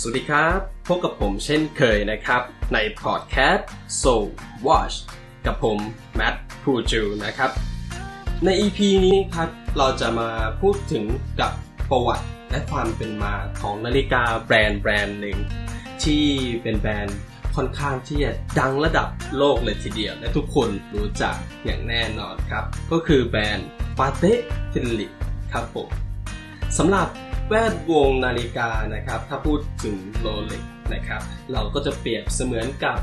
สวัสดีครับ พบกับผมเช่นเคยนะครับ ในพอดแคสต์ So Watch กับผมแมทพูจูนะครับ ใน EP นี้ครับเราจะมาพูดถึงกับประวัติและความเป็นมาของนาฬิกาแบรนด์แบรนด์หนึ่ง ที่เป็นแบรนด์ค่อนข้างที่จะดังระดับโลกเลยทีเดียว และทุกคนรู้จักอย่างแน่นอนครับ ก็คือแบรนด์ Patek Philippeครับผมสำหรับ แวดวงนาฬิกานะครับ ถ้าพูดถึง Rolex นะครับ เราก็จะเปรียบเสมือนกับ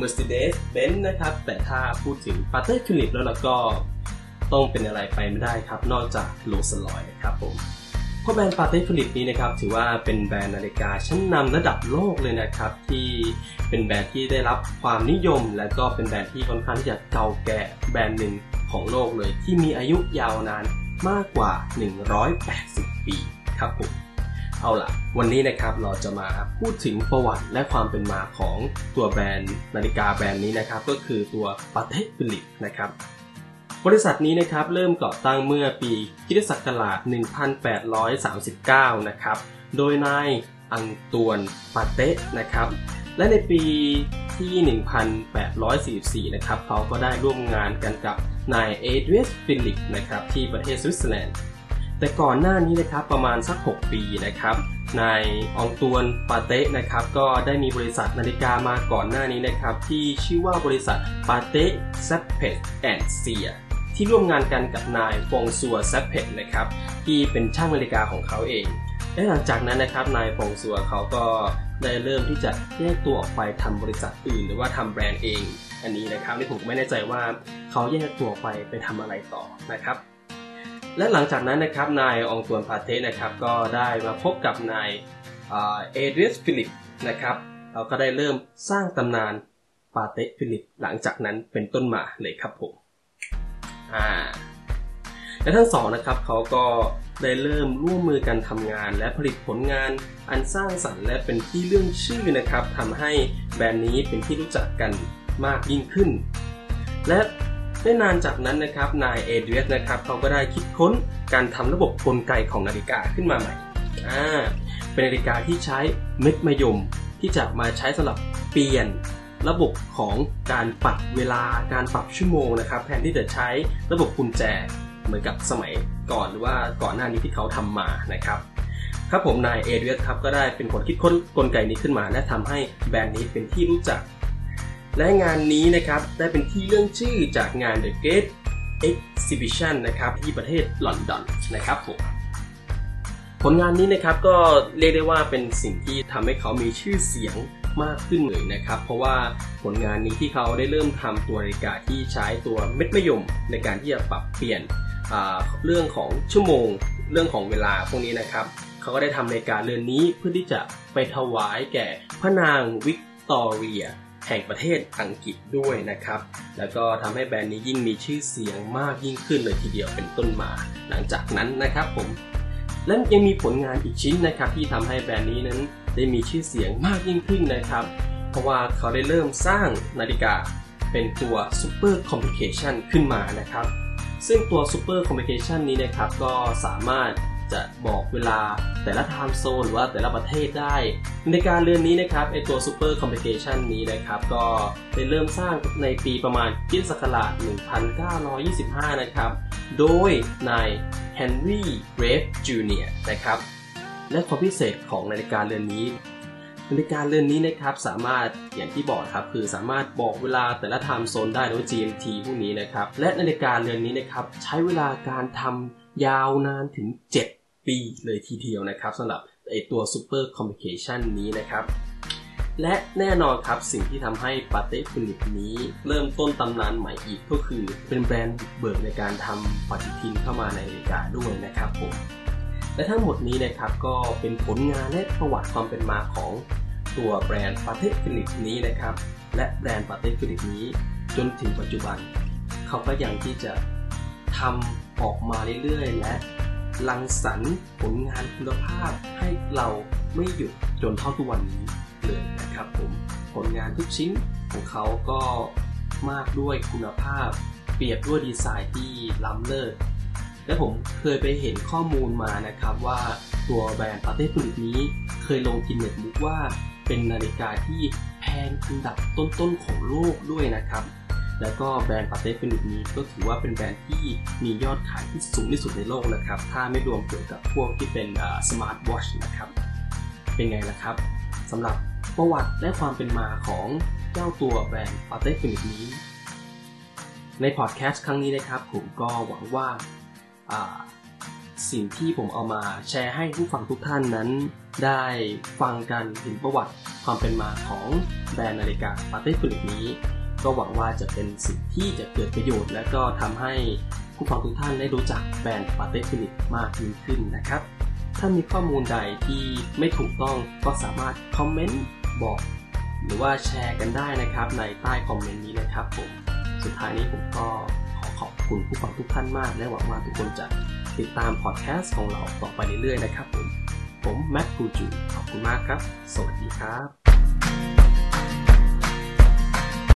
Mercedes-Benz นะครับ แต่ถ้าพูดถึง Patek Philippe แล้วเราก็ต้องเป็นอะไรไปไม่ได้ครับ นอกจากโรลส์รอยครับผมเพราะแบรนด์ Patek Philippe นี้นะครับถือว่าเป็นแบรนด์นาฬิกาชั้นนำระดับโลกเลยนะครับ ที่เป็นแบรนด์ที่ได้รับความนิยม และก็เป็นแบรนด์ที่ค่อนข้างที่จะเก่าแก่แบรนด์หนึ่งของโลกเลย ที่มีอายุยาวนานมากกว่า 180 ปี ครับผมเอาล่ะวันนี้นะครับเราจะมาพูดถึงประวัติและความเป็นมาของตัวแบรนด์นาฬิกาแบรนด์นี้นะครับ ก็คือตัว Patek Philippe นะครับ บริษัทนี้นะครับเริ่มก่อตั้งเมื่อปีคริสต์ศักราช 1839 นะครับ โดยนายอังตวนปาเต้นะครับ และในปีที่ 1844 นะครับเขาก็ได้ร่วมงานกันกับนายเอเดรียสฟิลิปนะครับที่ประเทศสวิตเซอร์แลนด์ แต่ก่อนหน้านี้นะครับประมาณสัก 6 ปีนะครับนายองตวนปาเต้นะครับก็ได้มีบริษัทนาฬิกามาก่อนหน้านี้นะครับที่ชื่อว่าบริษัทปาเต้แซปเพตแอนเซียที่ร่วมงานกันกับนายฟงซัวแซปเพตนะครับที่เป็นช่างนาฬิกาของเขาเองและหลังจากนั้นนะครับนายฟงซัวเขาก็ได้เริ่มที่จะแยกตัวออกไปทำบริษัทอื่น หรือว่าทำแบรนด์เอง อันนี้นะครับที่ผมไม่แน่ใจว่าเขาแยกตัวไปไปทำอะไรต่อนะครับ และหลังจากนั้นนะครับนายองตวนพาเทนะครับก็ได้มาพบกับนายเอเดรียสฟิลิปนะครับเราก็ได้เริ่มสร้างตำนานปาเตฟิลิปหลังจากนั้นเป็นต้นมาเลยครับผมอ่าและทั้งสองนะครับเขาก็ได้เริ่มร่วมมือกันทำงาน และผลิตผลงานอันสร้างสรรค์และเป็นที่เรื่องชื่อนะครับทำให้แบรนด์นี้เป็นที่รู้จักกันมากยิ่งขึ้น และ ไม่นานจากนั้นนะครับนายเอเดรียสนะครับเขาก็ได้คิดค้นการทำระบบกลไกของนาฬิกาขึ้นมาใหม่อ่าเป็นนาฬิกาที่ใช้เม็ดมะยมที่จะมาใช้สำหรับเปลี่ยนระบบของการปรับเวลาการปรับชั่วโมงนะครับ แทนที่จะใช้ระบบกุญแจเหมือนกับสมัยก่อนหรือว่าก่อนหน้านี้ที่เขาทำมานะครับครับผมนายเอเดรียสครับก็ได้เป็นคนคิดค้นกลไกนี้ขึ้นมา และทำให้แบรนด์นี้เป็นที่รู้จัก และงานนี้นะครับได้เป็นที่เรื่องชื่อจากงาน The Great Exhibition นะครับที่ประเทศลอนดอนนะครับผมผลงานนี้นะครับก็เรียกได้ว่าเป็นสิ่งที่ทำให้เขามีชื่อเสียงมากขึ้นเลยนะครับ เพราะว่าผลงานนี้ที่เขาได้เริ่มทำตัวนาฬิกาที่ใช้ตัวเม็ดมะยมในการที่จะปรับเปลี่ยนเรื่องของชั่วโมง เรื่องของเวลาพวกนี้นะครับเขาก็ได้ทำนาฬิกาเรือนนี้เพื่อที่จะไปถวายแก่พระนางวิกตอเรีย แห่งประเทศอังกฤษด้วยนะครับ แล้วก็ทำให้แบรนด์นี้ยิ่งมีชื่อเสียงมากยิ่งขึ้นเลยทีเดียวเป็นต้นมา หลังจากนั้นนะครับผมและยังมีผลงานอีกชิ้นนะครับที่ทำให้แบรนด์นี้นั้นได้มีชื่อเสียงมากยิ่งขึ้นนะครับ เพราะว่าเขาได้เริ่มสร้างนาฬิกาเป็นตัว Super Complication ขึ้นมานะครับ ซึ่งตัว Super Complication นี้นะครับก็สามารถ จะบอกเวลาแต่ละ time zone หรือว่าแต่ละประเทศได้ ในการเรือนนี้นะครับไอตัว Super Complication นี้นะครับ ก็ได้เริ่มสร้างในปีประมาณคริสต์ศักราช1925 นะครับ โดยนาย Henry Graves Jr. นะครับ และความพิเศษของนาฬิกาเรือนนี้นาฬิกาเรือนนี้นะครับสามารถอย่างที่บอกครับคือสามารถบอกเวลาแต่ละ time zone ได้หรือว่า GMT พวกนี้นะครับ และนาฬิกาเรือนนี้นะครับใช้เวลาการทำยาวนานถึง 7 ปีเลยทีเดียวนะครับสำหรับไอตัว Super Complication นี้นะครับ และแน่นอนครับสิ่งที่ทำให้ปาเต้ฟิลิปนี้เริ่มต้นตำนานใหม่อีกก็คือเป็นแบรนด์บุกเบิกในการทำปฏิทินเข้ามาในนาฬิกาด้วยนะครับผมและทั้งหมดนี้นะครับก็เป็นผลงานและประวัติความเป็นมาของตัวแบรนด์ปาเต้ฟิลิปนี้นะครับ และแบรนด์ปาเต้ฟิลิปนี้ จนถึงปัจจุบัน เขาก็ยังที่จะทำออกมาเรื่อยๆ และ รังสรรค์ผลงานคุณภาพให้เราไม่หยุดจนเท่าทุกวันนี้เลยนะครับผมผลงานทุกชิ้นของเขาก็มากด้วยคุณภาพ เปี่ยมด้วยดีไซน์ที่ล้ำเลิศและผมเคยไปเห็นข้อมูลมานะครับว่าตัวแบรนด์ปาเต้ฟิลิปนี้เคยลง Guinness Book ว่าเป็นนาฬิกาที่แพงอันดับต้นๆของโลกด้วยนะครับ แล้วก็แบรนด์ปาเต้ฟิลิปนี้ก็ถือว่าเป็นแบรนด์ที่มียอดขายที่สูงที่สุดในโลกนะครับ ถ้าไม่รวมเกี่ยวกับพวกที่เป็นสมาร์ทวอชนะครับ เป็นไงล่ะครับสำหรับประวัติและความเป็นมาของเจ้าตัวแบรนด์ปาเต้ฟิลิปนี้ ในพอดแคสต์ครั้งนี้นะครับ ผมก็หวังว่าสิ่งที่ผมเอามาแชร์ให้ผู้ฟังทุกท่านนั้น ได้ฟังกันถึงประวัติความเป็นมาของแบรนด์นาฬิกาปาเต้ฟิลิปนี้ ก็หวังว่าจะเป็นสิ่งที่จะเกิดประโยชน์ และก็ทำให้ผู้ฟังทุกท่านได้รู้จักแบรนด์ปาเต้ฟิลิปมากยิ่งขึ้นนะครับ ถ้ามีข้อมูลใดที่ไม่ถูกต้องก็สามารถคอมเมนต์บอก หรือว่าแชร์กันได้นะครับในใต้คอมเมนต์นี้นะครับผมสุดท้ายนี้ผมก็ขอขอบคุณผู้ฟังทุกท่านมาก และหวังว่าทุกคนจะติดตามพอดแคสต์ของเราต่อไปเรื่อยๆนะครับผมผมแม็กคูจูขอบคุณมากครับ สวัสดีครับ